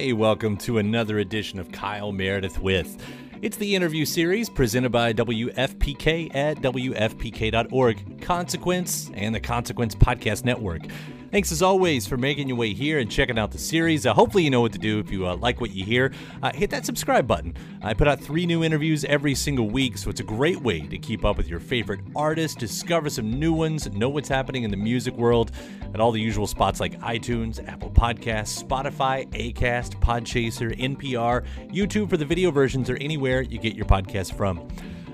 Hey, welcome to another edition of Kyle Meredith with. It's the interview series presented by WFPK at WFPK.org, Consequence, and the Consequence Podcast Network. Thanks as always for making your way here and checking out the series. Uh, hopefully, you know what to do if you uh, like what you hear. Uh, hit that subscribe button. I put out three new interviews every single week, so it's a great way to keep up with your favorite artists, discover some new ones, know what's happening in the music world, at all the usual spots like iTunes, Apple Podcasts, Spotify, Acast, Podchaser, NPR, YouTube for the video versions, or anywhere you get your podcast from.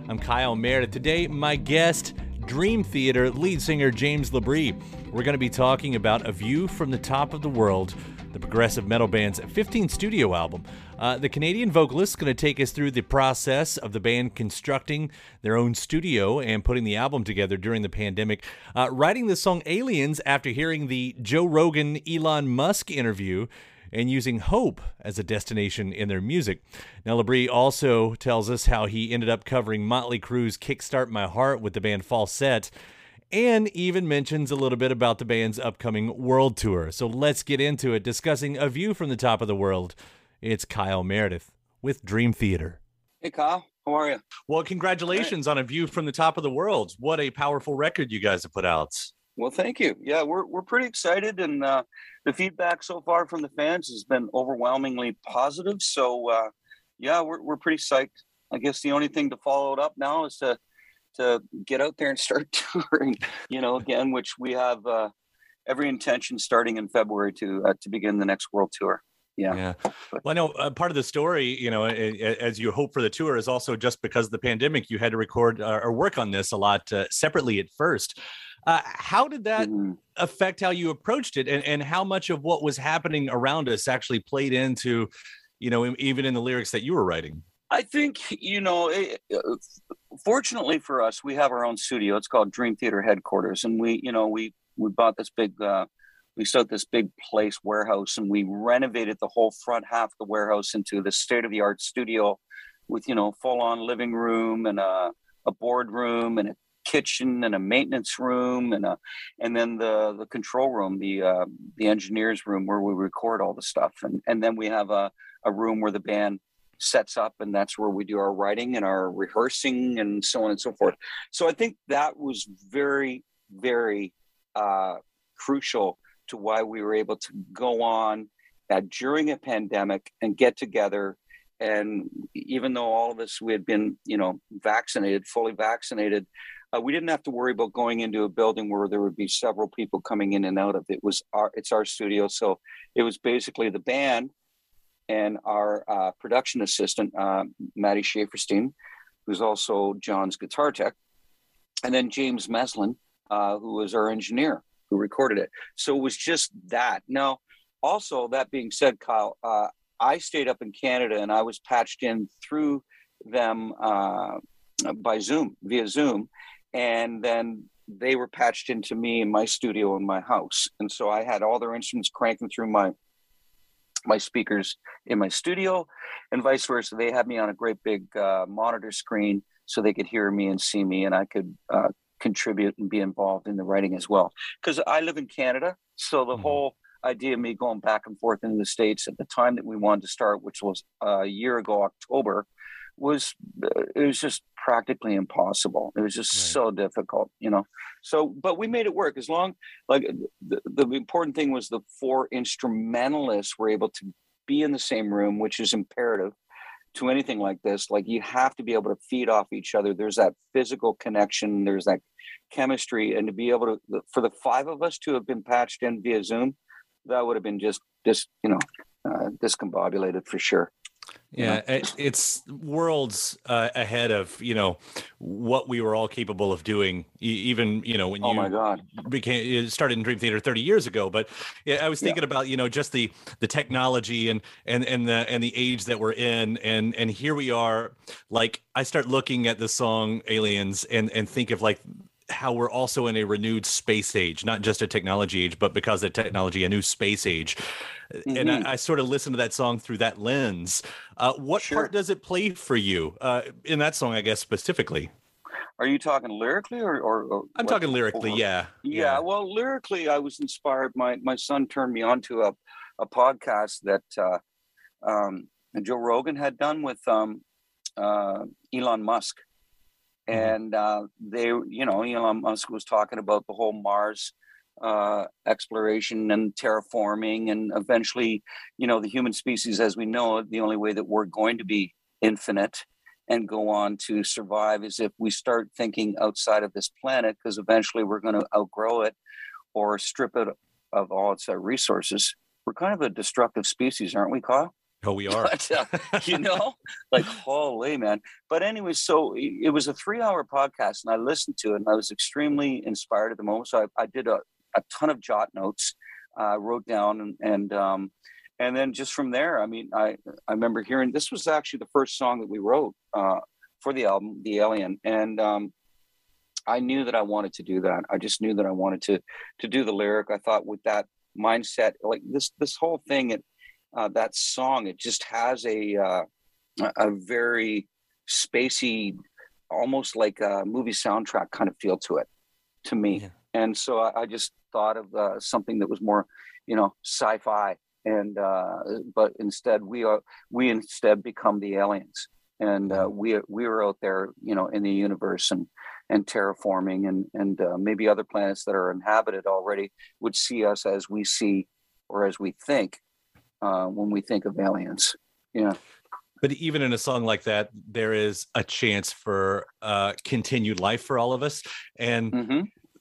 I'm Kyle Meredith. Today, my guest. Dream Theater lead singer James LaBrie. We're going to be talking about A View from the Top of the World, the progressive metal band's 15th studio album. Uh, the Canadian vocalist is going to take us through the process of the band constructing their own studio and putting the album together during the pandemic. Uh, writing the song Aliens after hearing the Joe Rogan Elon Musk interview and using hope as a destination in their music. Now, LaBrie also tells us how he ended up covering Motley Crue's Kickstart My Heart with the band Falsette, and even mentions a little bit about the band's upcoming world tour. So let's get into it, discussing A View from the Top of the World. It's Kyle Meredith with Dream Theater. Hey, Kyle. How are you? Well, congratulations on A View from the Top of the World. What a powerful record you guys have put out. Well, thank you. Yeah, we're we're pretty excited, and uh, the feedback so far from the fans has been overwhelmingly positive. So, uh, yeah, we're we're pretty psyched. I guess the only thing to follow it up now is to to get out there and start touring. You know, again, which we have uh, every intention starting in February to uh, to begin the next world tour. Yeah. Yeah. Well, I know uh, part of the story, you know, as you hope for the tour is also just because of the pandemic, you had to record uh, or work on this a lot uh, separately at first. Uh, how did that mm-hmm. affect how you approached it, and, and how much of what was happening around us actually played into, you know, even in the lyrics that you were writing? I think you know. It, uh, fortunately for us, we have our own studio. It's called Dream Theater Headquarters, and we, you know, we we bought this big. Uh, we set this big place warehouse, and we renovated the whole front half of the warehouse into this state of the art studio, with you know full on living room and a a boardroom and a kitchen and a maintenance room and a and then the the control room the uh, the engineers room where we record all the stuff. And and then we have a, a room where the band sets up and that's where we do our writing and our rehearsing and so on and so forth. So i think that was very very uh, crucial to why we were able to go on uh, during a pandemic and get together. And even though all of us we had been you know vaccinated fully vaccinated uh, we didn't have to worry about going into a building where there would be several people coming in and out of it was our it's our studio. So it was basically the band and our uh, production assistant uh, maddie schieferstein who's also john's guitar tech and then james meslin uh, who was our engineer who recorded it so it was just that now also that being said kyle uh, I stayed up in Canada and I was patched in through them uh, by Zoom, via Zoom. And then they were patched into me in my studio in my house. And so I had all their instruments cranking through my my speakers in my studio and vice versa. They had me on a great big uh, monitor screen so they could hear me and see me and I could uh, contribute and be involved in the writing as well. Because I live in Canada. So the mm-hmm. whole idea of me going back and forth into the states at the time that we wanted to start, which was a year ago, October, was it was just practically impossible. It was just right. so difficult, you know. So, but we made it work as long like the, the important thing was the four instrumentalists were able to be in the same room, which is imperative to anything like this. Like you have to be able to feed off each other. There's that physical connection. There's that chemistry, and to be able to for the five of us to have been patched in via Zoom that would have been just just you know uh, discombobulated for sure. Yeah, it's worlds uh, ahead of you know what we were all capable of doing. Even you know when oh you my God. became started in Dream Theater 30 years ago. But yeah, I was thinking yeah. about you know just the the technology and and and the and the age that we're in, and and here we are. Like I start looking at the song Aliens and and think of like how we're also in a renewed space age, not just a technology age, but because of technology, a new space age. Mm-hmm. And I, mm-hmm. I, sort of listen to that song through that lens. Uh, what sure. part does it play for you uh, in that song, I guess, specifically? Are you talking lyrically or? or, or I'm talking lyrically, yeah. yeah. yeah. Well, lyrically, I was inspired. My my son turned me on to a, a podcast that uh, um, Joe Rogan had done with um, uh, Elon Musk. And uh, they, you know, Elon Musk was talking about the whole Mars uh, exploration and terraforming, and eventually, you know, the human species, as we know it, the only way that we're going to be infinite and go on to survive is if we start thinking outside of this planet, because eventually we're going to outgrow it or strip it of all its uh, resources. We're kind of a destructive species, aren't we, Kyle? Oh, we are. But, uh, you know, like holy man. But anyway, so it was a three-hour podcast, and I listened to it, and I was extremely inspired at the moment. So I, I did a, a ton of jot notes, uh, wrote down, and and um, and then just from there, I mean, I I remember hearing this was actually the first song that we wrote uh, for the album, The Alien, and um, I knew that I wanted to do that. I just knew that I wanted to to do the lyric. I thought with that mindset, like this this whole thing, it uh, that song. It just has a uh, a very spacey, almost like a movie soundtrack kind of feel to it, to me. Yeah. And so I, I, just thought of uh, something that was more, you know, sci-fi. And uh, but instead we are we instead become the aliens, and uh, we we are out there, you know, in the universe and and terraforming and and uh, maybe other planets that are inhabited already would see us as we see or as we think uh, when we think of aliens. Yeah. But even in a song like that, there is a chance for uh, continued life for all of us, and mm-hmm.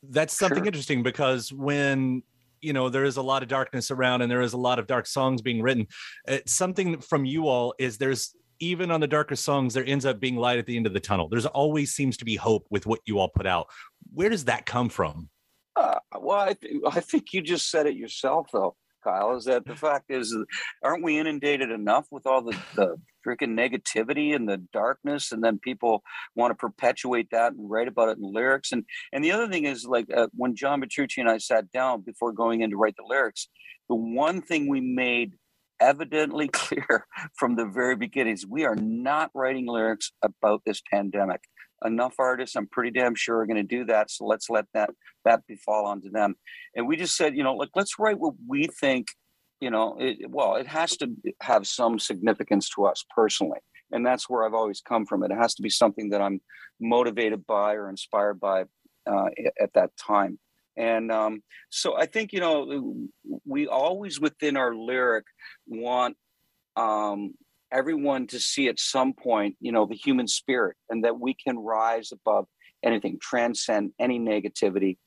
that's something sure. interesting because when you know there is a lot of darkness around and there is a lot of dark songs being written, it's something from you all is there's even on the darker songs, there ends up being light at the end of the tunnel. There's always seems to be hope with what you all put out. Where does that come from? Uh, well, I, th- I think you just said it yourself, though. Kyle, is that the fact is, aren't we inundated enough with all the, the freaking negativity and the darkness, and then people want to perpetuate that and write about it in lyrics. And and the other thing is, like uh, when John Petrucci and I sat down before going in to write the lyrics, the one thing we made evidently clear from the very beginning is we are not writing lyrics about this pandemic enough artists i'm pretty damn sure are going to do that so let's let that that befall onto them. And we just said you know like let's write what we think you know it, well it has to have some significance to us personally and that's where i've always come from. It has to be something that i'm motivated by or inspired by uh, at that time. And um, so i think you know we always within our lyric want um, everyone to see at some point, you know, the human spirit and that we can rise above anything, transcend any negativity,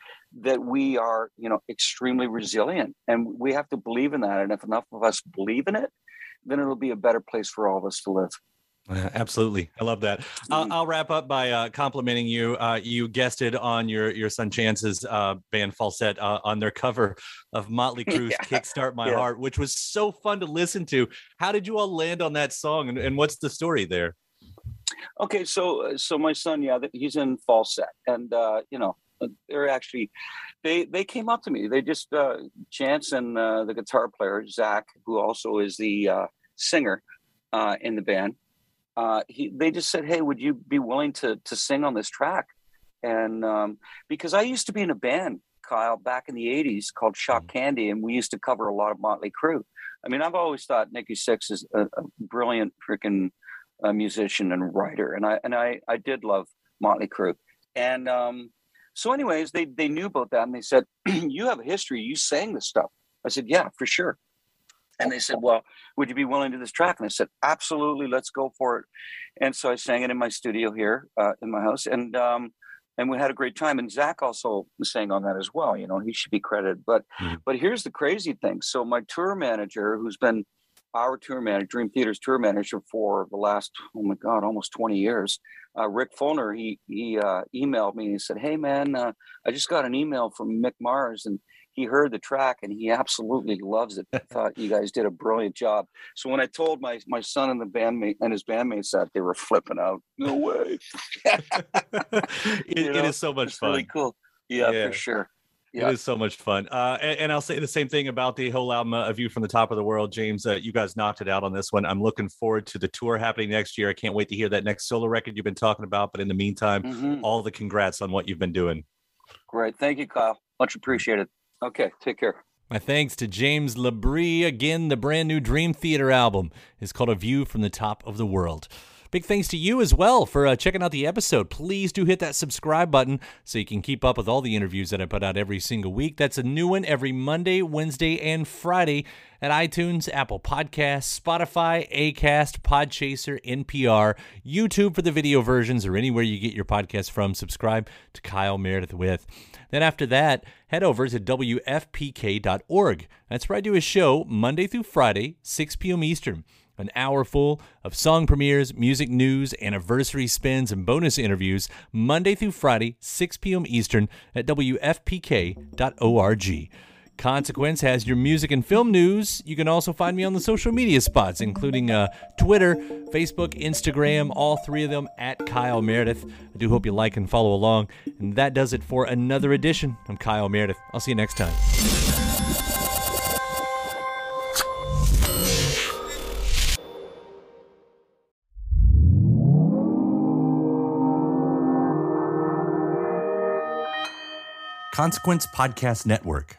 that we are, you know, extremely resilient. And we have to believe in that. And if enough of us believe in it, then it'll be a better place for all of us to live. Absolutely, I love that. I'll, Mm-hmm. I'll wrap up by uh, complimenting you. Uh, you guested on your your son Chance's uh, band Falsette uh, on their cover of Motley Crue's Yeah. "Kickstart My Yeah. Heart," which was so fun to listen to. How did you all land on that song, and, and what's the story there? Okay, so uh, so my son, yeah, he's in falsetto, and uh, you know, they're actually they they came up to me. They just uh, Chance and uh, the guitar player Zach, who also is the uh, singer uh, in the band. Uh, he they just said, "Hey, would you be willing to to sing on this track?" And um, because I used to be in a band, Kyle, back in the '80s called Shock Candy, and we used to cover a lot of Motley Crue. I mean, I've always thought Nikki Sixx is a, a brilliant freaking a musician and writer, and I and I I did love Motley Crue, and um, so anyways, they they knew about that, and they said, "You have a history. You sang this stuff." I said, "Yeah, for sure." And they said, "Well, would you be willing to this track?" And I said, "Absolutely, let's go for it." And so I sang it in my studio here uh, in my house, and um, and we had a great time. And Zach also sang on that as well. You know, he should be credited. But Mhm. but here's the crazy thing. So my tour manager, who's been our tour manager, Dream Theater's tour manager for the last oh my god, almost 20 years, uh, Rick Fulner, he he uh, emailed me and he said, "Hey man, uh, I just got an email from Mick Mars and." He heard the track and he absolutely loves it. I thought you guys did a brilliant job. So when I told my my son and the bandmate and his bandmates that, they were flipping out. No way! it, You know, is so much It's fun. really cool. Yeah, Yeah. for sure. Yeah. It is so much fun. Uh, and, and I'll say the same thing about the whole album, uh, A View from the Top of the World. James, uh, you guys knocked it out on this one. I'm looking forward to the tour happening next year. I can't wait to hear that next solo record you've been talking about. But in the meantime, Mhm. all the congrats on what you've been doing. Great. Thank you, Kyle. Much appreciated. Okay, take care. My thanks to James LaBrie. Again, the brand new Dream Theater album is called A View from the Top of the World. Big thanks to you as well for uh, checking out the episode. Please do hit that subscribe button so you can keep up with all the interviews that I put out every single week. That's a new one every Monday, Wednesday, and Friday at iTunes, Apple Podcasts, Spotify, Acast, Podchaser, NPR, YouTube for the video versions, or anywhere you get your podcast from. Subscribe to Kyle Meredith with. Then after that, head over to WFPK.org. That's where I do a show Monday through Friday, 6 p.m. Eastern. An hour full of song premieres, music news, anniversary spins, and bonus interviews Monday through Friday, 6 p.m. Eastern at WFPK.org. Consequence has your music and film news. You can also find me on the social media spots, including uh, Twitter, Facebook, Instagram, all three of them at Kyle Meredith. I do hope you like and follow along. And that does it for another edition. I'm Kyle Meredith. I'll see you next time. Consequence Podcast Network.